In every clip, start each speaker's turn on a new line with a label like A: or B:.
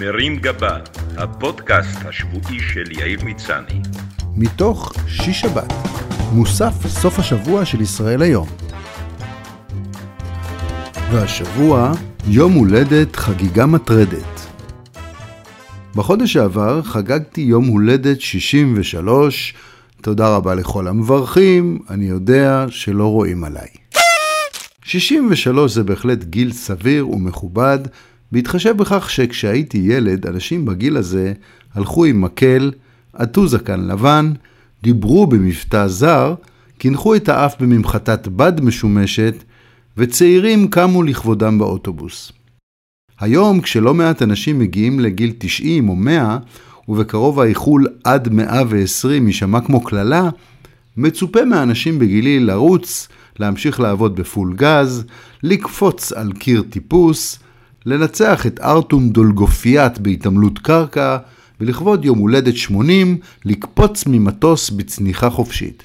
A: מרים גבה, הפודקאסט השבועי של יאיר מצני.
B: מתוך שיש שבת, מוסף סוף השבוע של ישראל היום. והשבוע, יום הולדת חגיגה מטרדת. בחודש שעבר חגגתי יום הולדת 63, תודה רבה לכל המברכים, אני יודע שלא רואים עליי. 63 זה בהחלט גיל סביר ומכובד, בהתחשב בכך שכשהייתי ילד, אנשים בגיל הזה הלכו עם מקל, עטו זקן לבן, דיברו במבטא זר, קינחו את האף בממחטת בד משומשת, וצעירים קמו לכבודם באוטובוס. היום, כשלא מעט אנשים מגיעים לגיל 90 או 100, ובקרוב האיחול עד 120 יישמע כמו קללה, מצופה מהאנשים בגילי לרוץ, להמשיך לעבוד בפול גז, לקפוץ על קיר טיפוס, לנצח את ארטום דולגופיאט בהתעמלות קרקע, ולכבוד יום הולדת 80, לקפוץ ממטוס בצניחה חופשית.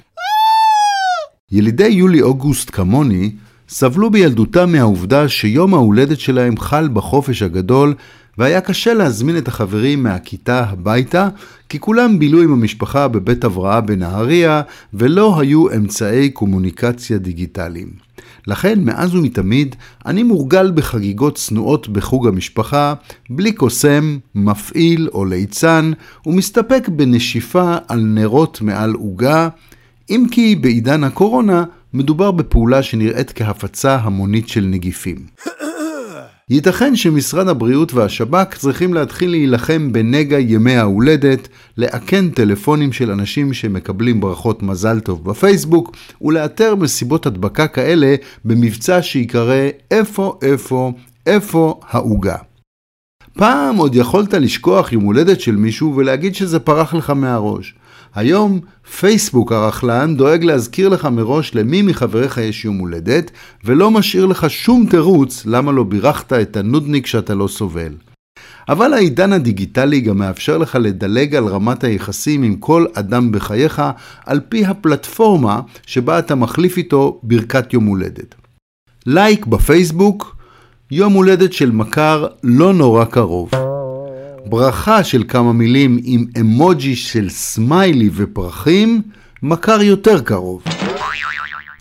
B: ילידי יולי-אוגוסט כמוני, סבלו בילדותם מהעובדה שיום ההולדת שלהם חל בחופש הגדול, והיה קשה להזמין את החברים מהכיתה הביתה, כי כולם בילו עם המשפחה בבית הבראה בנהריה, ולא היו אמצעי קומוניקציה דיגיטליים. לכן, מאז ומתמיד, אני מורגל בחגיגות צנועות בחוג המשפחה, בלי קוסם, מפעיל או ליצן, ומסתפק בנשיפה על נרות מעל עוגה, אם כי בעידן הקורונה מדובר בפעולה שנראית כהפצה המונית של נגיפים. ייתכן שמשרד הבריאות והשב"כ צריכים להתחיל להילחם בנגע ימי ההולדת, לאכן טלפונים של אנשים שמקבלים ברכות מזל טוב בפייסבוק, ולאתר מסיבות הדבקה כאלה במבצע שיקרא איפה איפה איפה העוגה. פעם עוד יכולת לשכוח יום הולדת של מישהו ולהגיד שזה פרח לך מהראש. היום פייסבוק הרכלן דואג להזכיר לך מראש למי מחבריך יש יום הולדת, ולא משאיר לך שום תירוץ למה לא בירכת את הנודניק שאתה לא סובל. אבל העידן הדיגיטלי גם מאפשר לך לדלג על רמת היחסים עם כל אדם בחייך, על פי הפלטפורמה שבה אתה מחליף איתו ברכת יום הולדת. לייק בפייסבוק, יום הולדת של מכר לא נורא קרוב. ברכה של כמה מילים עם אמוג'י של סמיילי ופרחים, מכר יותר קרוב.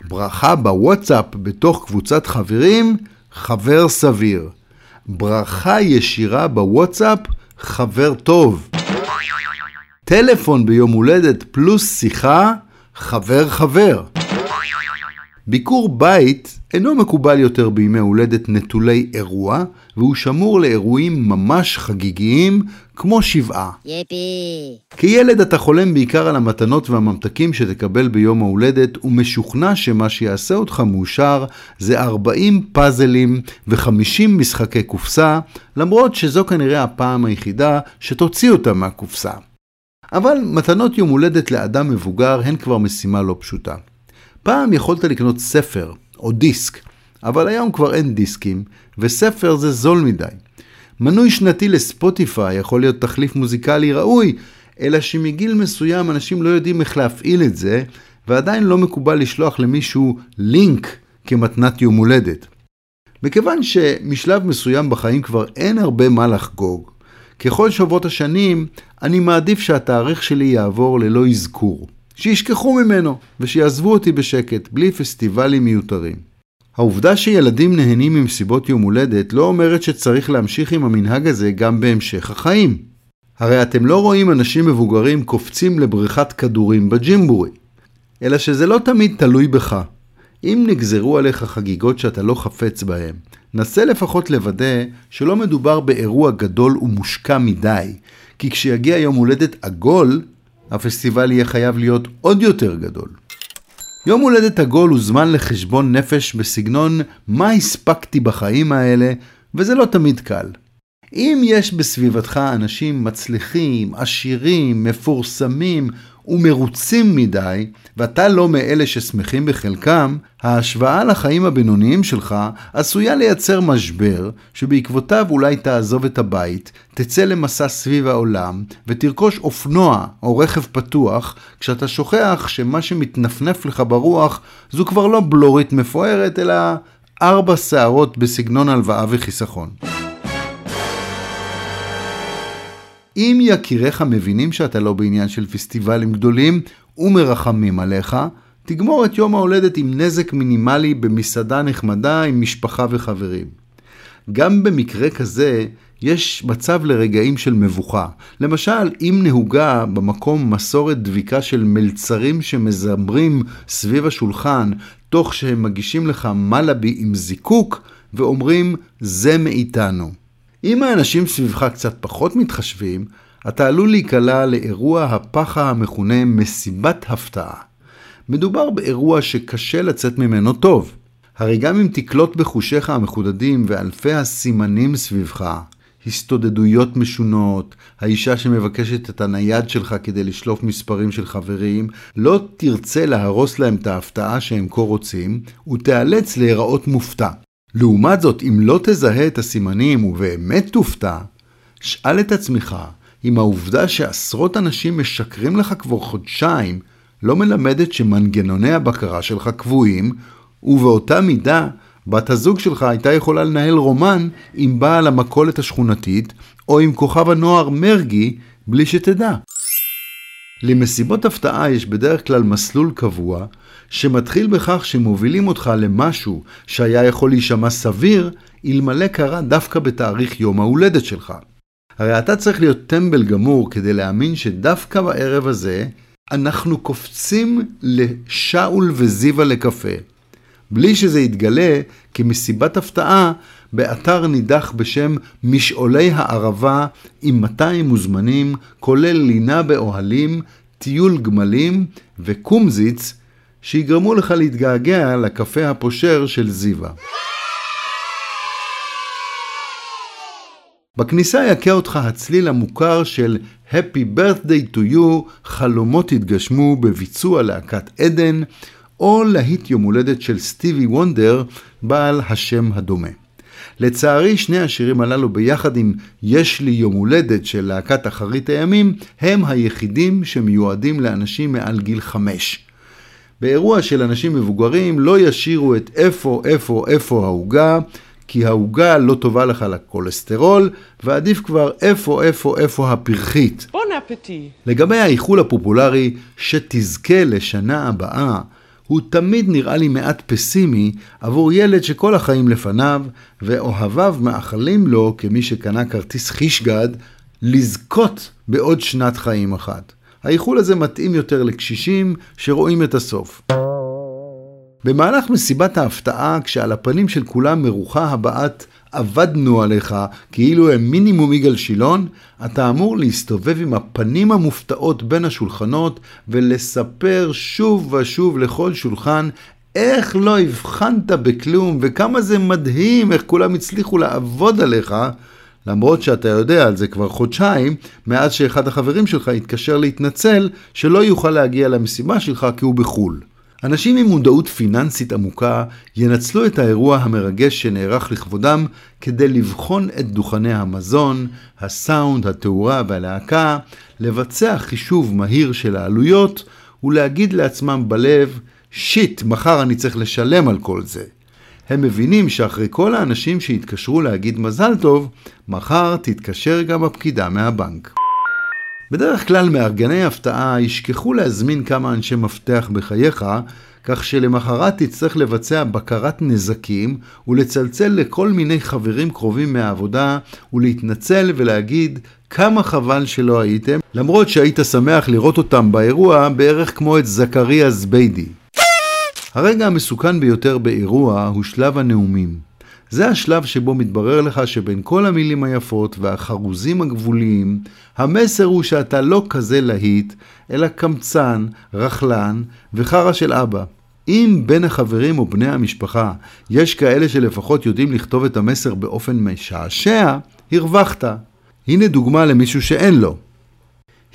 B: ברכה בוואטסאפ בתוך קבוצת חברים, חבר סביר. ברכה ישירה בוואטסאפ, חבר טוב. טלפון ביום הולדת פלוס שיחה, חבר חבר. ביקור בית אינו מקובל יותר בימי הולדת נטולי אירוע, והוא שמור לאירועים ממש חגיגיים, כמו שבעה. יפי. כילד אתה חולם בעיקר על המתנות והממתקים שתקבל ביום ההולדת, ומשוכנע שמה שיעשה אותך מאושר זה 40 פאזלים ו-50 משחקי קופסה, למרות שזו כנראה הפעם היחידה שתוציא אותה מהקופסה. אבל מתנות יום הולדת לאדם מבוגר הן כבר משימה לא פשוטה. פעם יכולת לקנות ספר או דיסק, אבל היום כבר אין דיסקים, וספר זה זול מדי. מנוי שנתי לספוטיפיי יכול להיות תחליף מוזיקלי ראוי, אלא שמגיל מסוים אנשים לא יודעים איך להפעיל את זה, ועדיין לא מקובל לשלוח למישהו לינק כמתנת יום הולדת. מכיוון שמשלב מסוים בחיים כבר אין הרבה מה לחגוג, ככל שעוברות השנים, אני מעדיף שהתאריך שלי יעבור ללא אזכור. שישכחו ממנו ושיעזבו אותי בשקט, בלי פסטיבלים מיותרים. העובדה שילדים נהנים ממסיבות יום הולדת לא אומרת שצריך להמשיך עם המנהג הזה גם בהמשך החיים. הרי אתם לא רואים אנשים מבוגרים קופצים לבריכת כדורים בג'ימבורי. אלא שזה לא תמיד תלוי בך. אם נגזרו עליך חגיגות שאתה לא חפץ בהן, נסה לפחות לוודא שלא מדובר באירוע גדול ומושקע מדי, כי כשיגיע יום הולדת עגול, הפסטיבל יהיה חייב להיות עוד יותר גדול. יום הולדת עגול הוא זמן לחשבון נפש בסגנון מה הספקתי בחיים האלה, וזה לא תמיד קל. אם יש בסביבתך אנשים מצליחים, עשירים, מפורסמים ומרוצים מדי, ואתה לא מאלה ששמחים בחלקם, ההשוואה לחיים הבינוניים שלך עשויה לייצר משבר, שבעקבותיו אולי תעזוב את הבית, תצא למסע סביב העולם, ותרכוש אופנוע או רכב פתוח, כשאתה שוכח שמה שמתנפנף לך ברוח זו כבר לא בלורית מפוארת, אלא ארבע שערות בסגנון הלוואה וחיסכון. אם יקיריך מבינים שאתה לא בעניין של פסטיבלים גדולים ומרחמים עליך, תגמור את יום ההולדת עם נזק מינימלי במסעדה נחמדה עם משפחה וחברים. גם במקרה כזה, יש מצב לרגעים של מבוכה. למשל, אם נהוגה במקום מסורת דביקה של מלצרים שמזמרים סביב השולחן, תוך שהם מגישים לך מלאבי עם זיקוק, ואומרים, זה מאיתנו. אם האנשים סביבך קצת פחות מתחשבים, אתה עלול להיקלע לאירוע הפחה המכונה מסיבת הפתעה. מדובר באירוע שקשה לצאת ממנו טוב. הרי גם אם תקלוט בחושיך המחודדים ואלפי הסימנים סביבך, הסתודדויות משונות, האישה שמבקשת את הנייד שלך כדי לשלוף מספרים של חברים, לא תרצה להרוס להם את ההפתעה שהם כה רוצים, ותיאלץ להיראות מופתע. לעומת זאת, אם לא תזהה את הסימנים ובאמת תופתע, שאל את עצמך אם העובדה שעשרות אנשים משקרים לך כבר חודשיים לא מלמדת שמנגנוני הבקרה שלך קבועים, ובאותה מידה בת הזוג שלך הייתה יכולה לנהל רומן עם בעל המכולת השכונתית, או עם כוכב הנוער מרגי, בלי שתדע. למסיבות הפתעה יש בדרך כלל מסלול קבוע, שמתחיל בכך שמובילים אותך למשהו שהיה יכול להישמע סביר, אלמלא קרה דווקא בתאריך יום ההולדת שלך. הרי אתה צריך להיות טמבל גמור כדי להאמין שדווקא בערב הזה, אנחנו קופצים לשאול וזיווה לקפה. בלי שזה יתגלה כמסיבת הפתעה באתר נידח בשם משעולי הערבה עם 200 מוזמנים, כולל לינה באוהלים, טיול גמלים וקומזיץ, שיגרמו לך להתגעגע לקפה הפושר של זיווה. בכניסה יכה אותך הצליל המוכר של Happy Birthday to you, חלומות התגשמו בביצוע להקת עדן, או להיט יום הולדת של סטיבי וונדר, בעל השם הדומה. לצערי, שני השירים הללו ביחד עם "יש לי יום הולדת" של להקת אחרית הימים, הם היחידים שמיועדים לאנשים מעל גיל חמש. באירוע של אנשים מבוגרים לא ישירו את איפה, איפה, איפה העוגה, כי העוגה לא טובה לך לכולסטרול, ועדיף כבר איפה, איפה, איפה הפרחית. בון אפטי. לגבי האיחול הפופולרי, שתזכה לשנה הבאה, הוא תמיד נראה לי מעט פסימי עבור ילד שכל החיים לפניו, ואוהביו מאחלים לו, כמי שקנה כרטיס חישגד, לזכות בעוד שנת חיים אחת. האיחול הזה מתאים יותר לקשישים שרואים את הסוף. במהלך מסיבת ההפתעה, כשעל הפנים של כולם מרוחה הבעת עבדנו עליך כאילו הם מינימום יגאל שילון, אתה אמור להסתובב עם הפנים המופתעות בין השולחנות ולספר שוב ושוב לכל שולחן איך לא הבחנת בכלום וכמה זה מדהים איך כולם הצליחו לעבוד עליך, למרות שאתה יודע על זה כבר חודשיים, מאז שאחד החברים שלך התקשר להתנצל שלא יוכל להגיע למסיבה שלך כי הוא בחו"ל. אנשים עם מודעות פיננסית עמוקה ינצלו את האירוע המרגש שנערך לכבודם כדי לבחון את דוכני המזון, הסאונד, התאורה והלהקה, לבצע חישוב מהיר של העלויות ולהגיד לעצמם בלב, שיט, מחר אני צריך לשלם על כל זה. הם מבינים שאחרי כל האנשים שהתקשרו להגיד מזל טוב, מחר תתקשר גם הפקידה מהבנק. בדרך כלל מארגני הפתעה ישכחו להזמין כמה אנשי מפתח בחייך, כך שלמחרת תצטרך לבצע בקרת נזקים ולצלצל לכל מיני חברים קרובים מהעבודה ולהתנצל ולהגיד כמה חבל שלא הייתם, למרות שהיית שמח לראות אותם באירוע בערך כמו את זכריה זביידי. הרגע המסוכן ביותר באירוע הוא שלב הנאומים. זה השלב שבו מתברר לך שבין כל המילים היפות והחרוזים הגבוליים, המסר הוא שאתה לא כזה להיט, אלא קמצן, רכלן וחרא של אבא. אם בין החברים או בני המשפחה יש כאלה שלפחות יודעים לכתוב את המסר באופן משעשע, הרווחת. הנה דוגמה למישהו שאין לו.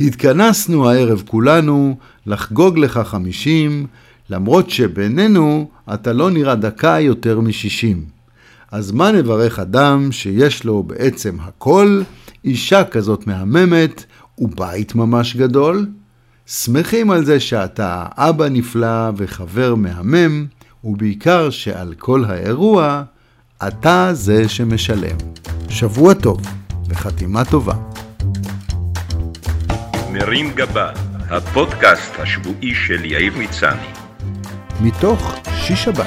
B: התכנסנו הערב כולנו לחגוג לך חמישים, למרות שבינינו אתה לא נראה דקה יותר משישים. אז מה נברך אדם שיש לו בעצם הכל, אישה כזאת מהממת ובית ממש גדול? שמחים על זה שאתה אבא נפלא וחבר מהמם, ובעיקר שעל כל האירוע אתה זה שמשלם. שבוע טוב וחתימה טובה.
A: מרים גבה, הפודקאסט השבועי של יאיר מצני.
B: מתוך שיש שבת,